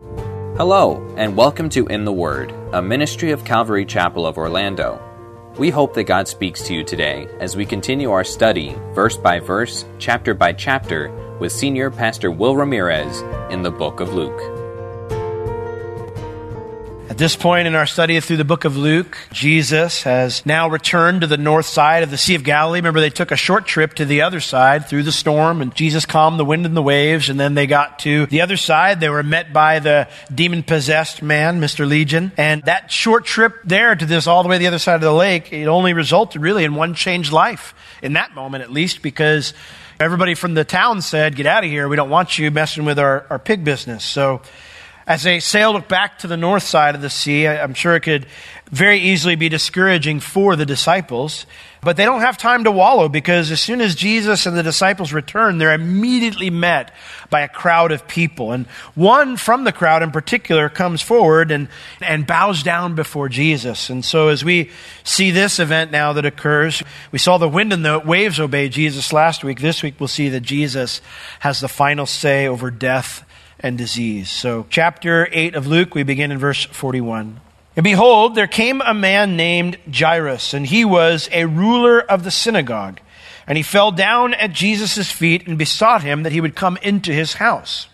Hello, and welcome to In the Word, a ministry of Calvary Chapel of Orlando. We hope that God speaks to you today as we continue our study, verse by verse, chapter by chapter, with Senior Pastor Will Ramirez in the book of Luke. At this point in our study through the book of Luke, Jesus has now returned to the north side of the Sea of Galilee. Remember, they took a short trip to the other side through the storm, and Jesus calmed the wind and the waves. And then they got to the other side. They were met by the demon possessed man, Mr. Legion. And that short trip there to this all the way to the other side of the lake, it only resulted really in one changed life, in that moment at least, because everybody from the town said, Get out of here. We don't want you messing with our, our pig business. So, as they sailed back to the north side of the sea, I'm sure it could very easily be discouraging for the disciples. But they don't have time to wallow because as soon as Jesus and the disciples return, they're immediately met by a crowd of people. And one from the crowd in particular comes forward and, and bows down before Jesus. And so as we see this event now that occurs, we saw the wind and the waves obey Jesus last week. This week we'll see that Jesus has the final say over death and disease. So, chapter 8 of Luke, we begin in verse 41. And behold, there came a man named Jairus, and he was a ruler of the synagogue. And he fell down at Jesus' feet and besought him that he would come into his house.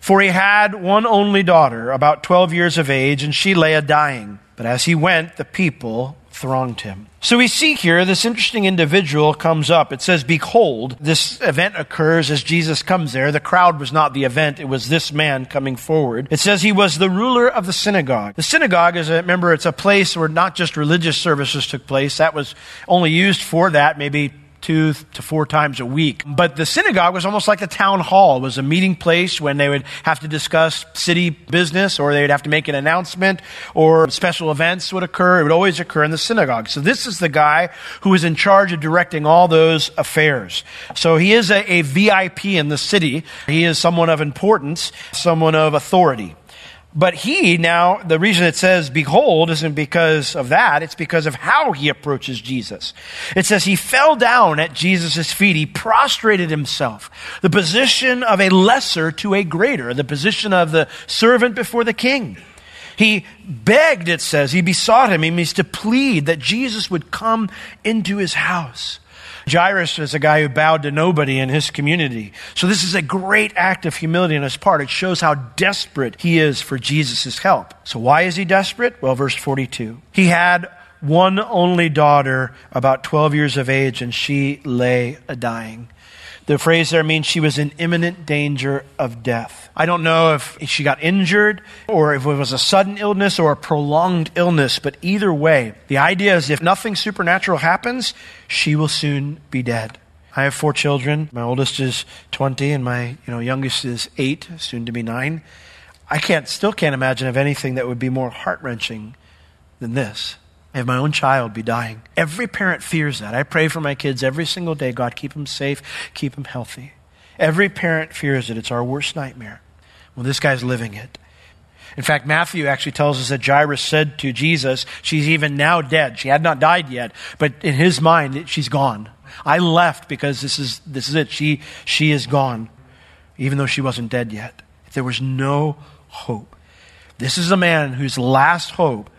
For he had one only daughter, about 12 years of age, and she lay a dying. But as he went, the people thronged him. So we see here this interesting individual comes up. It says, Behold, this event occurs as Jesus comes there. The crowd was not the event, it was this man coming forward. It says he was the ruler of the synagogue. The synagogue is a, remember, it's a place where not just religious services took place. That was only used for that, maybe two to four times a week. But the synagogue was almost like a town hall. It was a meeting place when they would have to discuss city business or they'd have to make an announcement or special events would occur. It would always occur in the synagogue. So this is the guy who is in charge of directing all those affairs. So he is a, a VIP in the city. He is someone of importance, someone of authority. But he now, the reason it says behold isn't because of that, it's because of how he approaches Jesus. It says he fell down at Jesus' feet. He prostrated himself. The position of a lesser to a greater, the position of the servant before the king. He begged, it says, he besought him. He means to plead that Jesus would come into his house. Jairus is a guy who bowed to nobody in his community. So this is a great act of humility on his part. It shows how desperate he is for Jesus' help. So why is he desperate? Well, verse 42. He had one only daughter, about 12 years of age, and she lay dying. The phrase there means she was in imminent danger of death. I don't know if she got injured or if it was a sudden illness or a prolonged illness, but either way, the idea is if nothing supernatural happens, she will soon be dead. I have four children. My oldest is 20 and my you know, youngest is 8, soon to be 9. I can't still can't imagine of anything that would be more heart-wrenching than this have my own child be dying. Every parent fears that. I pray for my kids every single day. God, keep them safe, keep them healthy. Every parent fears it. It's our worst nightmare. Well, this guy's living it. In fact, Matthew actually tells us that Jairus said to Jesus, She's even now dead. She had not died yet, but in his mind, she's gone. I left because this is, this is it. She, she is gone, even though she wasn't dead yet. There was no hope. This is a man whose last hope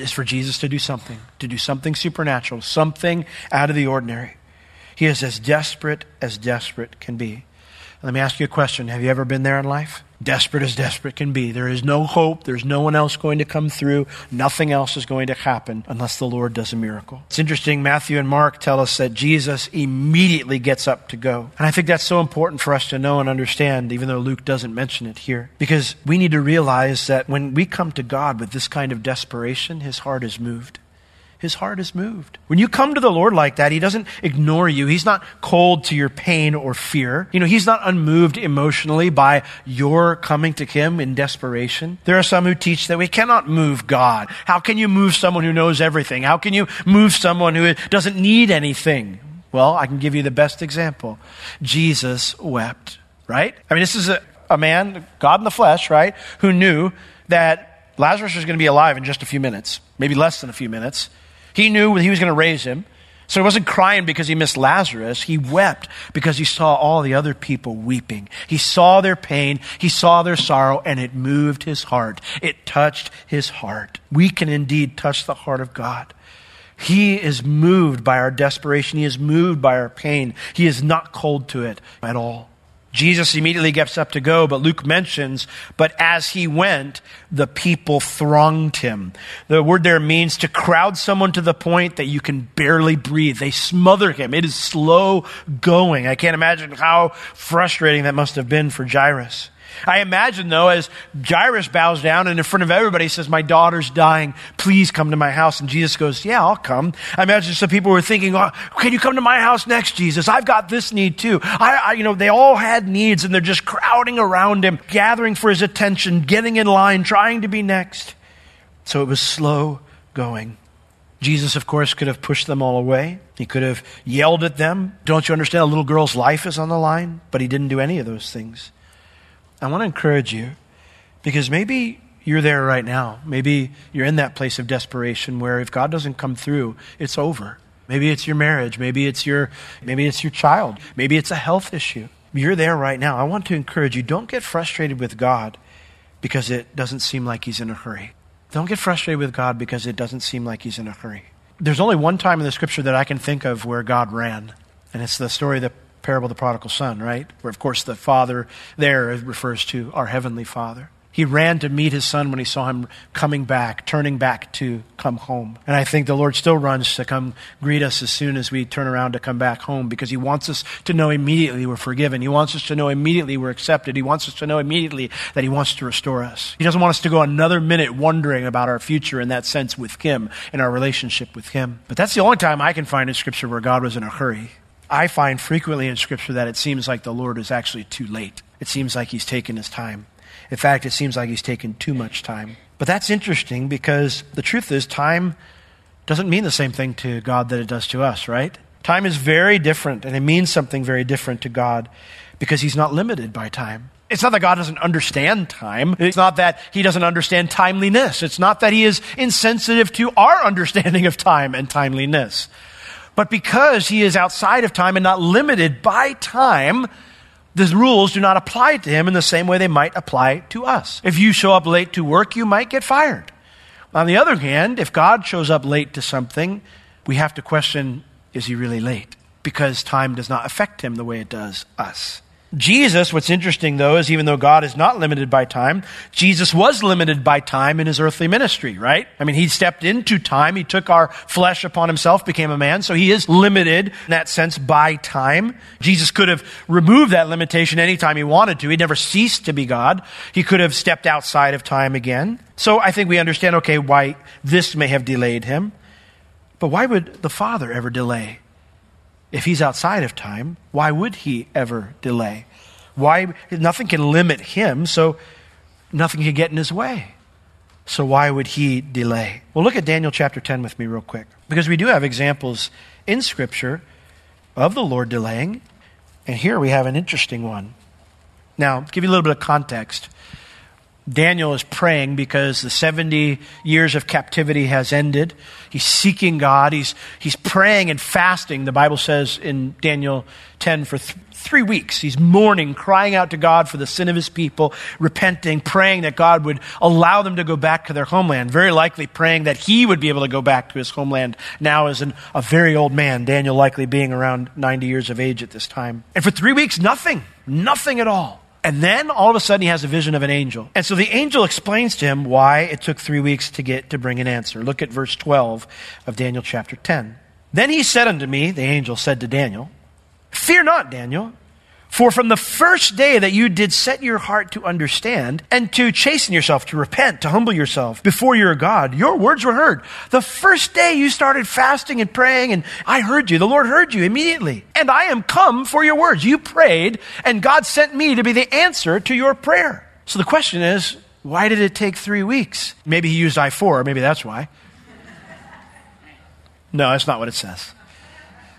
is for Jesus to do something, to do something supernatural, something out of the ordinary. He is as desperate as desperate can be. Let me ask you a question. Have you ever been there in life? Desperate as desperate can be. There is no hope. There's no one else going to come through. Nothing else is going to happen unless the Lord does a miracle. It's interesting. Matthew and Mark tell us that Jesus immediately gets up to go. And I think that's so important for us to know and understand, even though Luke doesn't mention it here. Because we need to realize that when we come to God with this kind of desperation, his heart is moved. His heart is moved. When you come to the Lord like that, He doesn't ignore you. He's not cold to your pain or fear. You know, He's not unmoved emotionally by your coming to Him in desperation. There are some who teach that we cannot move God. How can you move someone who knows everything? How can you move someone who doesn't need anything? Well, I can give you the best example. Jesus wept, right? I mean, this is a, a man, God in the flesh, right, who knew that Lazarus was going to be alive in just a few minutes, maybe less than a few minutes. He knew he was going to raise him. So he wasn't crying because he missed Lazarus. He wept because he saw all the other people weeping. He saw their pain. He saw their sorrow and it moved his heart. It touched his heart. We can indeed touch the heart of God. He is moved by our desperation. He is moved by our pain. He is not cold to it at all. Jesus immediately gets up to go, but Luke mentions, but as he went, the people thronged him. The word there means to crowd someone to the point that you can barely breathe. They smother him. It is slow going. I can't imagine how frustrating that must have been for Jairus. I imagine, though, as Jairus bows down and in front of everybody says, My daughter's dying, please come to my house. And Jesus goes, Yeah, I'll come. I imagine some people were thinking, oh, Can you come to my house next, Jesus? I've got this need too. I, I, you know, they all had needs and they're just crowding around him, gathering for his attention, getting in line, trying to be next. So it was slow going. Jesus, of course, could have pushed them all away. He could have yelled at them. Don't you understand? A little girl's life is on the line. But he didn't do any of those things. I want to encourage you because maybe you're there right now. Maybe you're in that place of desperation where if God doesn't come through, it's over. Maybe it's your marriage, maybe it's your maybe it's your child, maybe it's a health issue. You're there right now. I want to encourage you don't get frustrated with God because it doesn't seem like he's in a hurry. Don't get frustrated with God because it doesn't seem like he's in a hurry. There's only one time in the scripture that I can think of where God ran, and it's the story that parable of the prodigal son, right? Where, of course, the father there refers to our heavenly father. He ran to meet his son when he saw him coming back, turning back to come home. And I think the Lord still runs to come greet us as soon as we turn around to come back home because he wants us to know immediately we're forgiven. He wants us to know immediately we're accepted. He wants us to know immediately that he wants to restore us. He doesn't want us to go another minute wondering about our future in that sense with him and our relationship with him. But that's the only time I can find in Scripture where God was in a hurry. I find frequently in Scripture that it seems like the Lord is actually too late. It seems like he's taken his time. In fact, it seems like he's taken too much time. But that's interesting because the truth is, time doesn't mean the same thing to God that it does to us, right? Time is very different, and it means something very different to God because he's not limited by time. It's not that God doesn't understand time. It's not that he doesn't understand timeliness. It's not that he is insensitive to our understanding of time and timeliness. But because he is outside of time and not limited by time, the rules do not apply to him in the same way they might apply to us. If you show up late to work, you might get fired. On the other hand, if God shows up late to something, we have to question is he really late? Because time does not affect him the way it does us. Jesus, what's interesting though, is even though God is not limited by time, Jesus was limited by time in his earthly ministry, right? I mean, he stepped into time. He took our flesh upon himself, became a man. So he is limited in that sense by time. Jesus could have removed that limitation anytime he wanted to. He never ceased to be God. He could have stepped outside of time again. So I think we understand, okay, why this may have delayed him. But why would the Father ever delay? If he's outside of time, why would he ever delay? Why nothing can limit him, so nothing can get in his way. So why would he delay? Well, look at Daniel chapter 10 with me real quick. Because we do have examples in scripture of the Lord delaying, and here we have an interesting one. Now, give you a little bit of context. Daniel is praying because the 70 years of captivity has ended. He's seeking God. He's, he's praying and fasting, the Bible says in Daniel 10, for th- three weeks. He's mourning, crying out to God for the sin of his people, repenting, praying that God would allow them to go back to their homeland. Very likely praying that he would be able to go back to his homeland now as an, a very old man, Daniel likely being around 90 years of age at this time. And for three weeks, nothing. Nothing at all. And then all of a sudden he has a vision of an angel. And so the angel explains to him why it took three weeks to get to bring an answer. Look at verse 12 of Daniel chapter 10. Then he said unto me, the angel said to Daniel, Fear not, Daniel, For from the first day that you did set your heart to understand and to chasten yourself, to repent, to humble yourself before your God, your words were heard. The first day you started fasting and praying, and I heard you. The Lord heard you immediately. And I am come for your words. You prayed, and God sent me to be the answer to your prayer. So the question is, why did it take three weeks? Maybe he used I 4, maybe that's why. No, that's not what it says.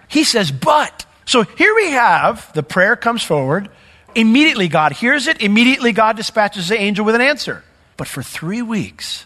He says, but so here we have the prayer comes forward. Immediately God hears it. Immediately God dispatches the angel with an answer. But for three weeks,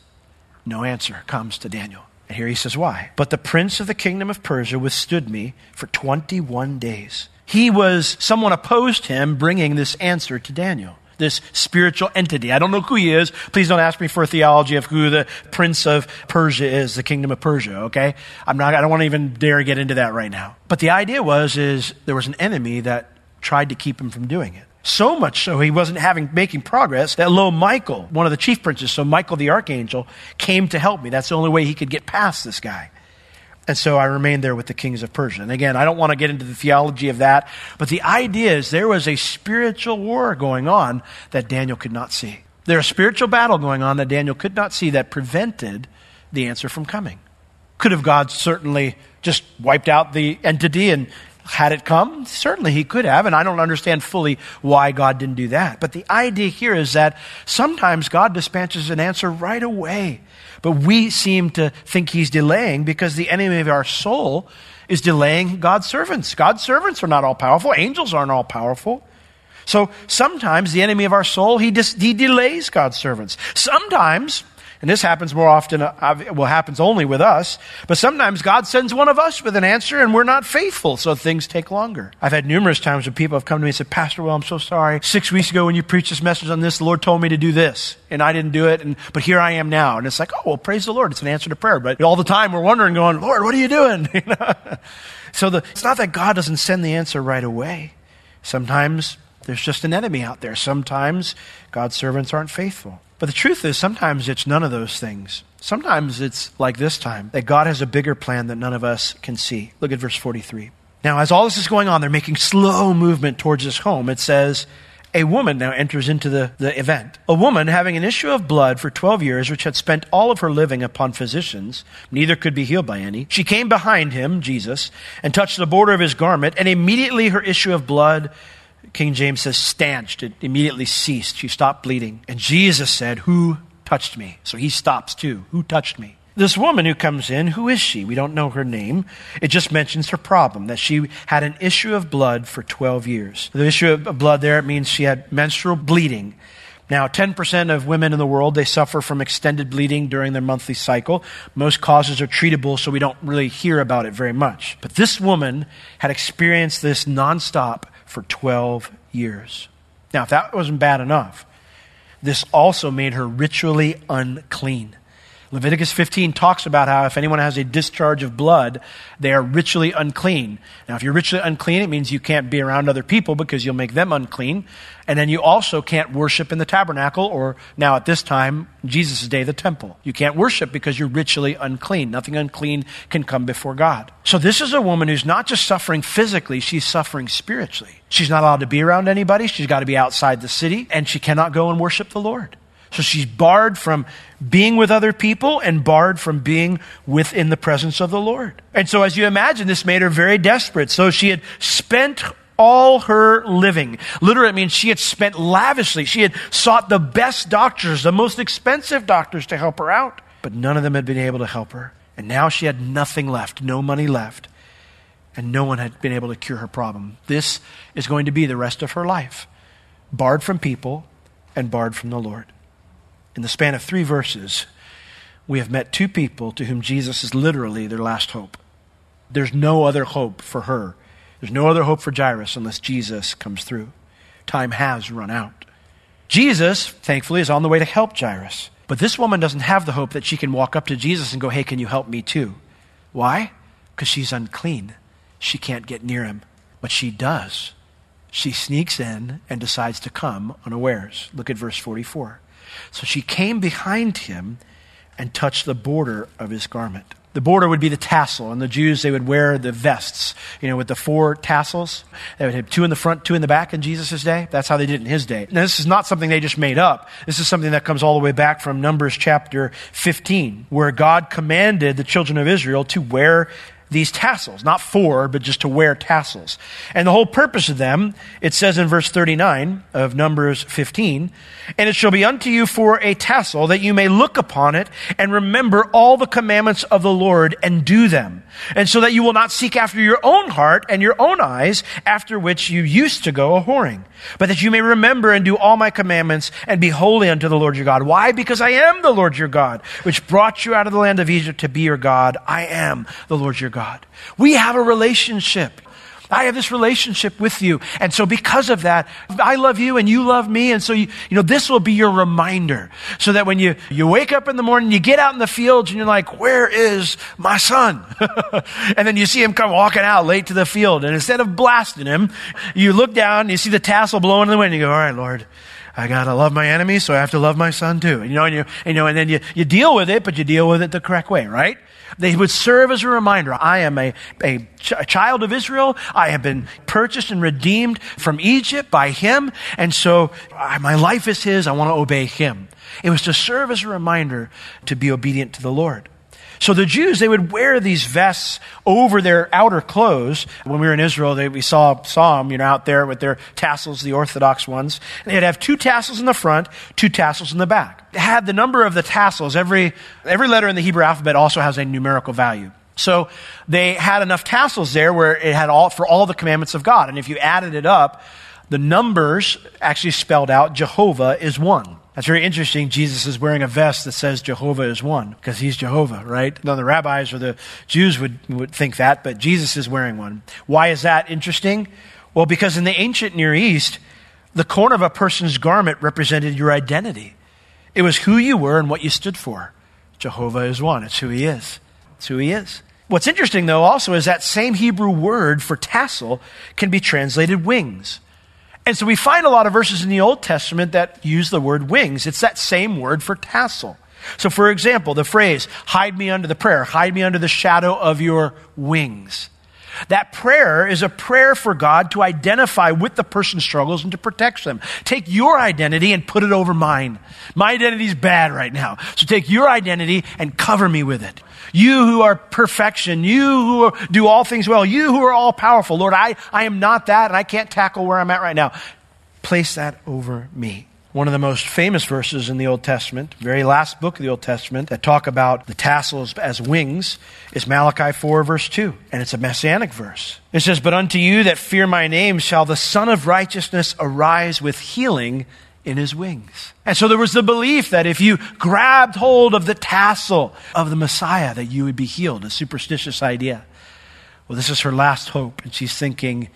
no answer comes to Daniel. And here he says, Why? But the prince of the kingdom of Persia withstood me for 21 days. He was, someone opposed him bringing this answer to Daniel this spiritual entity. I don't know who he is. Please don't ask me for a theology of who the prince of Persia is, the kingdom of Persia, okay? I'm not, I don't want to even dare get into that right now. But the idea was, is there was an enemy that tried to keep him from doing it. So much so he wasn't having making progress that lo Michael, one of the chief princes, so Michael the archangel, came to help me. That's the only way he could get past this guy. And so I remained there with the kings of Persia. And again, I don't want to get into the theology of that, but the idea is there was a spiritual war going on that Daniel could not see. There's a spiritual battle going on that Daniel could not see that prevented the answer from coming. Could have God certainly just wiped out the entity and had it come? Certainly he could have, and I don't understand fully why God didn't do that. But the idea here is that sometimes God dispatches an answer right away. But we seem to think he's delaying because the enemy of our soul is delaying God's servants. God's servants are not all powerful, angels aren't all powerful. So sometimes the enemy of our soul, he, dis- he delays God's servants. Sometimes and this happens more often, uh, well, happens only with us. But sometimes God sends one of us with an answer and we're not faithful, so things take longer. I've had numerous times when people have come to me and said, Pastor, well, I'm so sorry. Six weeks ago when you preached this message on this, the Lord told me to do this, and I didn't do it, and, but here I am now. And it's like, oh, well, praise the Lord. It's an answer to prayer. But all the time we're wondering, going, Lord, what are you doing? so the, it's not that God doesn't send the answer right away. Sometimes there's just an enemy out there. Sometimes God's servants aren't faithful. But the truth is, sometimes it's none of those things. Sometimes it's like this time that God has a bigger plan that none of us can see. Look at verse 43. Now, as all this is going on, they're making slow movement towards this home. It says, a woman now enters into the, the event. A woman having an issue of blood for 12 years, which had spent all of her living upon physicians, neither could be healed by any. She came behind him, Jesus, and touched the border of his garment, and immediately her issue of blood King James says stanched. It immediately ceased. She stopped bleeding. And Jesus said, Who touched me? So he stops too. Who touched me? This woman who comes in, who is she? We don't know her name. It just mentions her problem that she had an issue of blood for 12 years. The issue of blood there, it means she had menstrual bleeding. Now, 10% of women in the world, they suffer from extended bleeding during their monthly cycle. Most causes are treatable, so we don't really hear about it very much. But this woman had experienced this nonstop for 12 years. Now, if that wasn't bad enough, this also made her ritually unclean. Leviticus 15 talks about how if anyone has a discharge of blood, they are ritually unclean. Now, if you're ritually unclean, it means you can't be around other people because you'll make them unclean. And then you also can't worship in the tabernacle or now at this time, Jesus' day, the temple. You can't worship because you're ritually unclean. Nothing unclean can come before God. So this is a woman who's not just suffering physically, she's suffering spiritually. She's not allowed to be around anybody. She's got to be outside the city and she cannot go and worship the Lord. So she's barred from being with other people and barred from being within the presence of the Lord. And so, as you imagine, this made her very desperate. So she had spent all her living. Literally, it means she had spent lavishly. She had sought the best doctors, the most expensive doctors to help her out, but none of them had been able to help her. And now she had nothing left, no money left, and no one had been able to cure her problem. This is going to be the rest of her life barred from people and barred from the Lord. In the span of three verses, we have met two people to whom Jesus is literally their last hope. There's no other hope for her. There's no other hope for Jairus unless Jesus comes through. Time has run out. Jesus, thankfully, is on the way to help Jairus. But this woman doesn't have the hope that she can walk up to Jesus and go, Hey, can you help me too? Why? Because she's unclean. She can't get near him. But she does. She sneaks in and decides to come unawares. Look at verse 44. So she came behind him and touched the border of his garment. the border would be the tassel, and the Jews, they would wear the vests, you know, with the four tassels. They would have two in the front, two in the back in Jesus' day. That's how they did it in his day. Now, this is not something they just made up. This is something that comes all the way back from Numbers chapter 15, where God commanded the children of Israel to wear these tassels, not four, but just to wear tassels. And the whole purpose of them, it says in verse 39 of Numbers 15, and it shall be unto you for a tassel that you may look upon it and remember all the commandments of the Lord and do them. And so that you will not seek after your own heart and your own eyes after which you used to go a whoring, but that you may remember and do all my commandments and be holy unto the Lord your God. Why? Because I am the Lord your God, which brought you out of the land of Egypt to be your God. I am the Lord your God. God. We have a relationship. I have this relationship with you. And so because of that, I love you and you love me. And so, you, you know, this will be your reminder so that when you, you wake up in the morning, you get out in the fields and you're like, where is my son? and then you see him come walking out late to the field. And instead of blasting him, you look down, and you see the tassel blowing in the wind. And you go, all right, Lord, I gotta love my enemy, so I have to love my son too. You know, and you, you know, and then you, you deal with it, but you deal with it the correct way, right? They would serve as a reminder. I am a, a, ch- child of Israel. I have been purchased and redeemed from Egypt by him. And so I, my life is his. I want to obey him. It was to serve as a reminder to be obedient to the Lord. So the Jews, they would wear these vests over their outer clothes. When we were in Israel, they, we saw, saw them, you know, out there with their tassels, the Orthodox ones. They'd have two tassels in the front, two tassels in the back. They had the number of the tassels. Every, every letter in the Hebrew alphabet also has a numerical value. So they had enough tassels there where it had all, for all the commandments of God. And if you added it up, the numbers actually spelled out Jehovah is one. That's very interesting. Jesus is wearing a vest that says Jehovah is one because he's Jehovah, right? Now, the rabbis or the Jews would, would think that, but Jesus is wearing one. Why is that interesting? Well, because in the ancient Near East, the corner of a person's garment represented your identity. It was who you were and what you stood for. Jehovah is one. It's who he is. It's who he is. What's interesting, though, also is that same Hebrew word for tassel can be translated wings. And so we find a lot of verses in the Old Testament that use the word wings. It's that same word for tassel. So, for example, the phrase, hide me under the prayer, hide me under the shadow of your wings. That prayer is a prayer for God to identify with the person's struggles and to protect them. Take your identity and put it over mine. My identity is bad right now. So take your identity and cover me with it. You who are perfection, you who are, do all things well, you who are all powerful. Lord, I, I am not that and I can't tackle where I'm at right now. Place that over me one of the most famous verses in the Old Testament, very last book of the Old Testament, that talk about the tassels as wings, is Malachi 4, verse 2. And it's a messianic verse. It says, But unto you that fear my name shall the Sun of Righteousness arise with healing in his wings. And so there was the belief that if you grabbed hold of the tassel of the Messiah, that you would be healed, a superstitious idea. Well, this is her last hope. And she's thinking,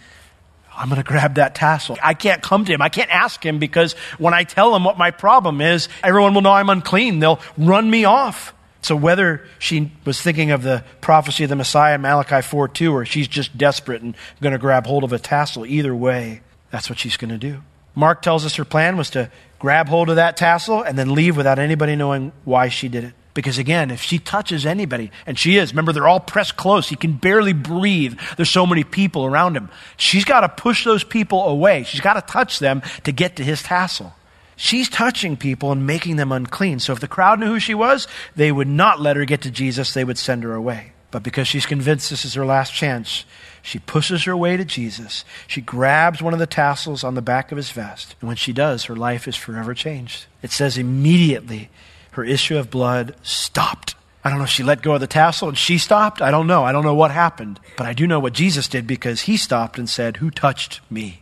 I'm going to grab that tassel. I can't come to him. I can't ask him because when I tell him what my problem is, everyone will know I'm unclean. They'll run me off. So whether she was thinking of the prophecy of the Messiah, Malachi 4 2, or she's just desperate and going to grab hold of a tassel, either way, that's what she's going to do. Mark tells us her plan was to grab hold of that tassel and then leave without anybody knowing why she did it. Because again, if she touches anybody, and she is, remember, they're all pressed close. He can barely breathe. There's so many people around him. She's got to push those people away. She's got to touch them to get to his tassel. She's touching people and making them unclean. So if the crowd knew who she was, they would not let her get to Jesus. They would send her away. But because she's convinced this is her last chance, she pushes her way to Jesus. She grabs one of the tassels on the back of his vest. And when she does, her life is forever changed. It says immediately her issue of blood stopped. I don't know if she let go of the tassel and she stopped. I don't know. I don't know what happened. But I do know what Jesus did because he stopped and said, Who touched me?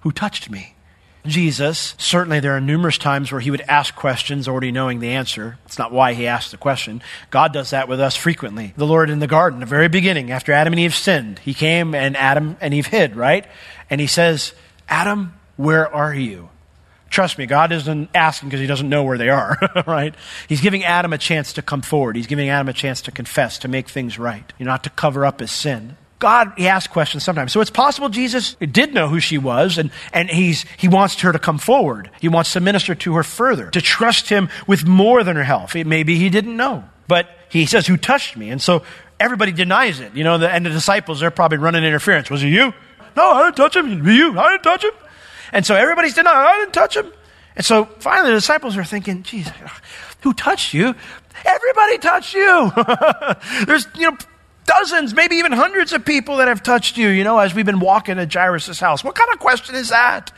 Who touched me? Jesus, certainly there are numerous times where he would ask questions already knowing the answer. It's not why he asked the question. God does that with us frequently. The Lord in the garden, the very beginning, after Adam and Eve sinned, he came and Adam and Eve hid, right? And he says, Adam, where are you? Trust me, God isn't asking because he doesn't know where they are, right? He's giving Adam a chance to come forward. He's giving Adam a chance to confess, to make things right, you know, not to cover up his sin. God, he asks questions sometimes. So it's possible Jesus did know who she was, and, and he's, he wants her to come forward. He wants to minister to her further, to trust him with more than her health. It, Maybe he didn't know. But he says, Who touched me? And so everybody denies it. You know, the, and the disciples, they're probably running interference. Was it you? No, I didn't touch him. You? I didn't touch him. And so everybody's denying, oh, I didn't touch him. And so finally the disciples are thinking, geez, who touched you? Everybody touched you. There's, you know, dozens, maybe even hundreds of people that have touched you, you know, as we've been walking at Jairus' house. What kind of question is that?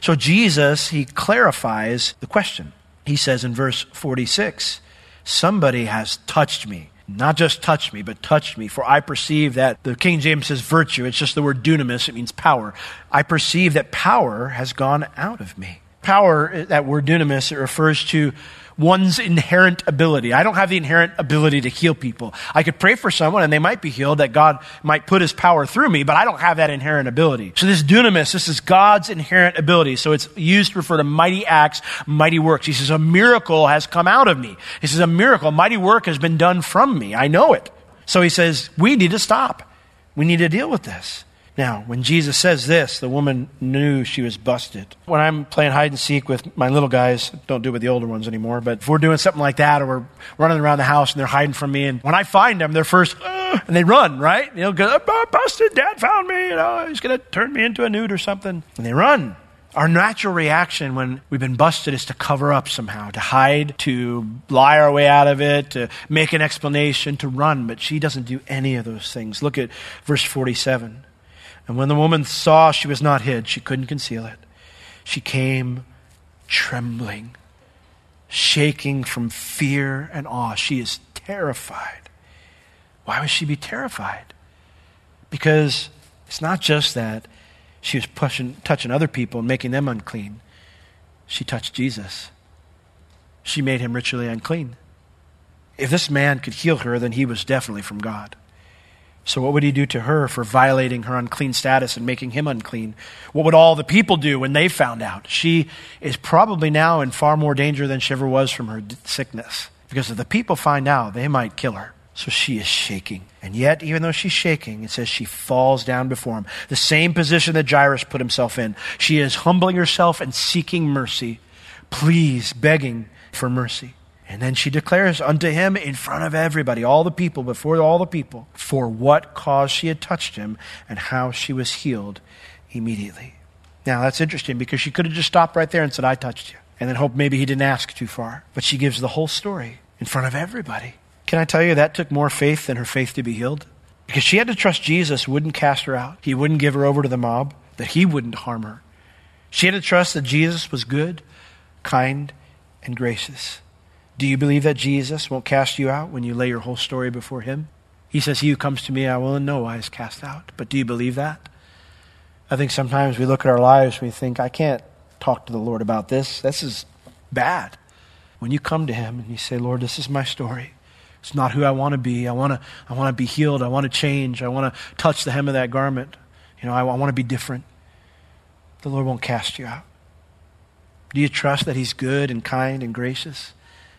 So Jesus, he clarifies the question. He says in verse 46, somebody has touched me. Not just touched me, but touched me. For I perceive that the King James says virtue. It's just the word dunamis. It means power. I perceive that power has gone out of me. Power, that word dunamis, it refers to one's inherent ability. I don't have the inherent ability to heal people. I could pray for someone and they might be healed, that God might put his power through me, but I don't have that inherent ability. So this dunamis, this is God's inherent ability. So it's used to refer to mighty acts, mighty works. He says, a miracle has come out of me. He says, a miracle, mighty work has been done from me. I know it. So he says, we need to stop. We need to deal with this. Now, when Jesus says this, the woman knew she was busted. When I'm playing hide and seek with my little guys, don't do it with the older ones anymore, but if we're doing something like that or we're running around the house and they're hiding from me, and when I find them, they're first, uh, and they run, right? You know, go, oh, busted, dad found me, you know, he's going to turn me into a nude or something. And they run. Our natural reaction when we've been busted is to cover up somehow, to hide, to lie our way out of it, to make an explanation, to run. But she doesn't do any of those things. Look at verse 47. And when the woman saw she was not hid, she couldn't conceal it. She came trembling, shaking from fear and awe. She is terrified. Why would she be terrified? Because it's not just that she was pushing, touching other people and making them unclean. She touched Jesus. She made him ritually unclean. If this man could heal her, then he was definitely from God. So, what would he do to her for violating her unclean status and making him unclean? What would all the people do when they found out? She is probably now in far more danger than she ever was from her sickness. Because if the people find out, they might kill her. So she is shaking. And yet, even though she's shaking, it says she falls down before him. The same position that Jairus put himself in. She is humbling herself and seeking mercy, please, begging for mercy. And then she declares unto him in front of everybody, all the people, before all the people, for what cause she had touched him and how she was healed immediately. Now, that's interesting because she could have just stopped right there and said, I touched you, and then hoped maybe he didn't ask too far. But she gives the whole story in front of everybody. Can I tell you that took more faith than her faith to be healed? Because she had to trust Jesus wouldn't cast her out, he wouldn't give her over to the mob, that he wouldn't harm her. She had to trust that Jesus was good, kind, and gracious. Do you believe that Jesus won't cast you out when you lay your whole story before him? He says, He who comes to me, I will in no wise cast out. But do you believe that? I think sometimes we look at our lives and we think, I can't talk to the Lord about this. This is bad. When you come to Him and you say, Lord, this is my story. It's not who I want to be. I want to, I want to be healed. I want to change. I want to touch the hem of that garment. You know, I, I want to be different. The Lord won't cast you out. Do you trust that He's good and kind and gracious?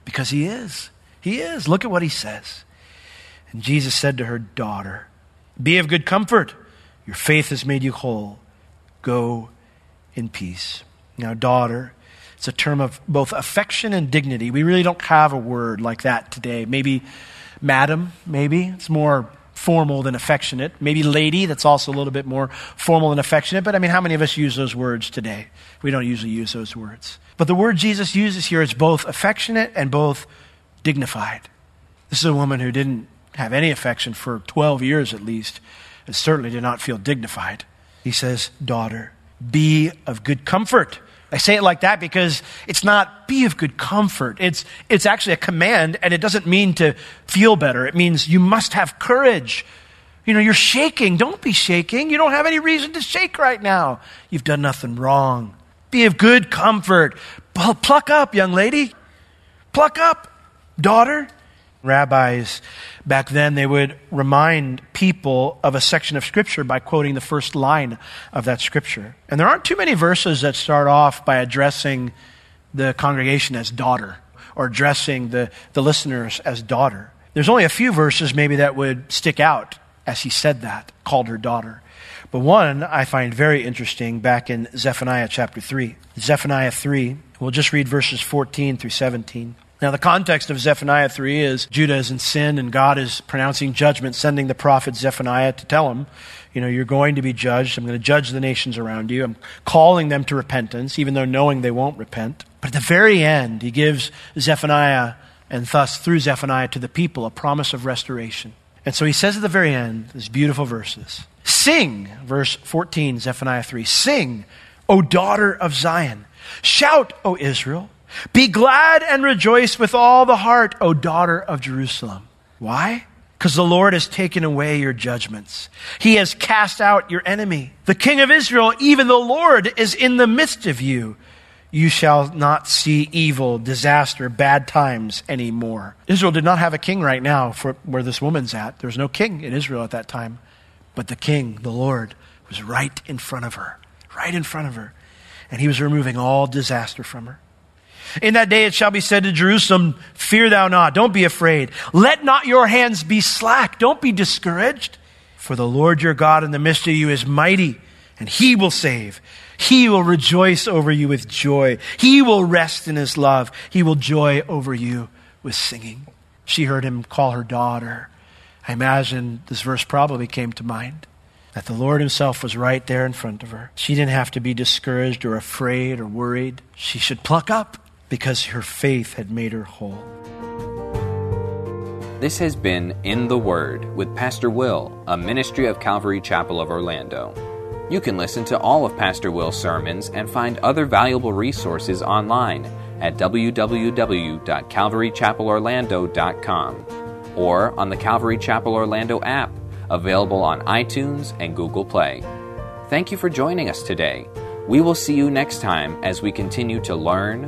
Because he is. He is. Look at what he says. And Jesus said to her, Daughter, be of good comfort. Your faith has made you whole. Go in peace. Now, daughter, it's a term of both affection and dignity. We really don't have a word like that today. Maybe madam, maybe. It's more formal than affectionate. Maybe lady, that's also a little bit more formal than affectionate. But I mean, how many of us use those words today? We don't usually use those words. But the word Jesus uses here is both affectionate and both dignified. This is a woman who didn't have any affection for 12 years at least, and certainly did not feel dignified. He says, Daughter, be of good comfort. I say it like that because it's not be of good comfort. It's, it's actually a command, and it doesn't mean to feel better. It means you must have courage. You know, you're shaking. Don't be shaking. You don't have any reason to shake right now. You've done nothing wrong. Be of good comfort. Pluck up, young lady. Pluck up, daughter. Rabbis back then, they would remind people of a section of Scripture by quoting the first line of that Scripture. And there aren't too many verses that start off by addressing the congregation as daughter or addressing the, the listeners as daughter. There's only a few verses maybe that would stick out as he said that, called her daughter. But one I find very interesting back in Zephaniah chapter 3. Zephaniah 3, we'll just read verses 14 through 17. Now, the context of Zephaniah 3 is Judah is in sin and God is pronouncing judgment, sending the prophet Zephaniah to tell him, you know, you're going to be judged. I'm going to judge the nations around you. I'm calling them to repentance, even though knowing they won't repent. But at the very end, he gives Zephaniah, and thus through Zephaniah to the people, a promise of restoration. And so he says at the very end, these beautiful verses Sing, verse 14, Zephaniah 3, sing, O daughter of Zion. Shout, O Israel. Be glad and rejoice with all the heart, O daughter of Jerusalem. Why? Because the Lord has taken away your judgments. He has cast out your enemy. The King of Israel, even the Lord, is in the midst of you. You shall not see evil, disaster, bad times anymore. Israel did not have a king right now for where this woman's at. There was no king in Israel at that time. But the king, the Lord, was right in front of her, right in front of her. And he was removing all disaster from her. In that day it shall be said to Jerusalem, Fear thou not, don't be afraid. Let not your hands be slack, don't be discouraged. For the Lord your God in the midst of you is mighty, and he will save. He will rejoice over you with joy. He will rest in his love. He will joy over you with singing. She heard him call her daughter. I imagine this verse probably came to mind that the Lord Himself was right there in front of her. She didn't have to be discouraged or afraid or worried. She should pluck up because her faith had made her whole. This has been In the Word with Pastor Will, a ministry of Calvary Chapel of Orlando. You can listen to all of Pastor Will's sermons and find other valuable resources online at www.calvarychapelorlando.com or on the Calvary Chapel Orlando app, available on iTunes and Google Play. Thank you for joining us today. We will see you next time as we continue to learn,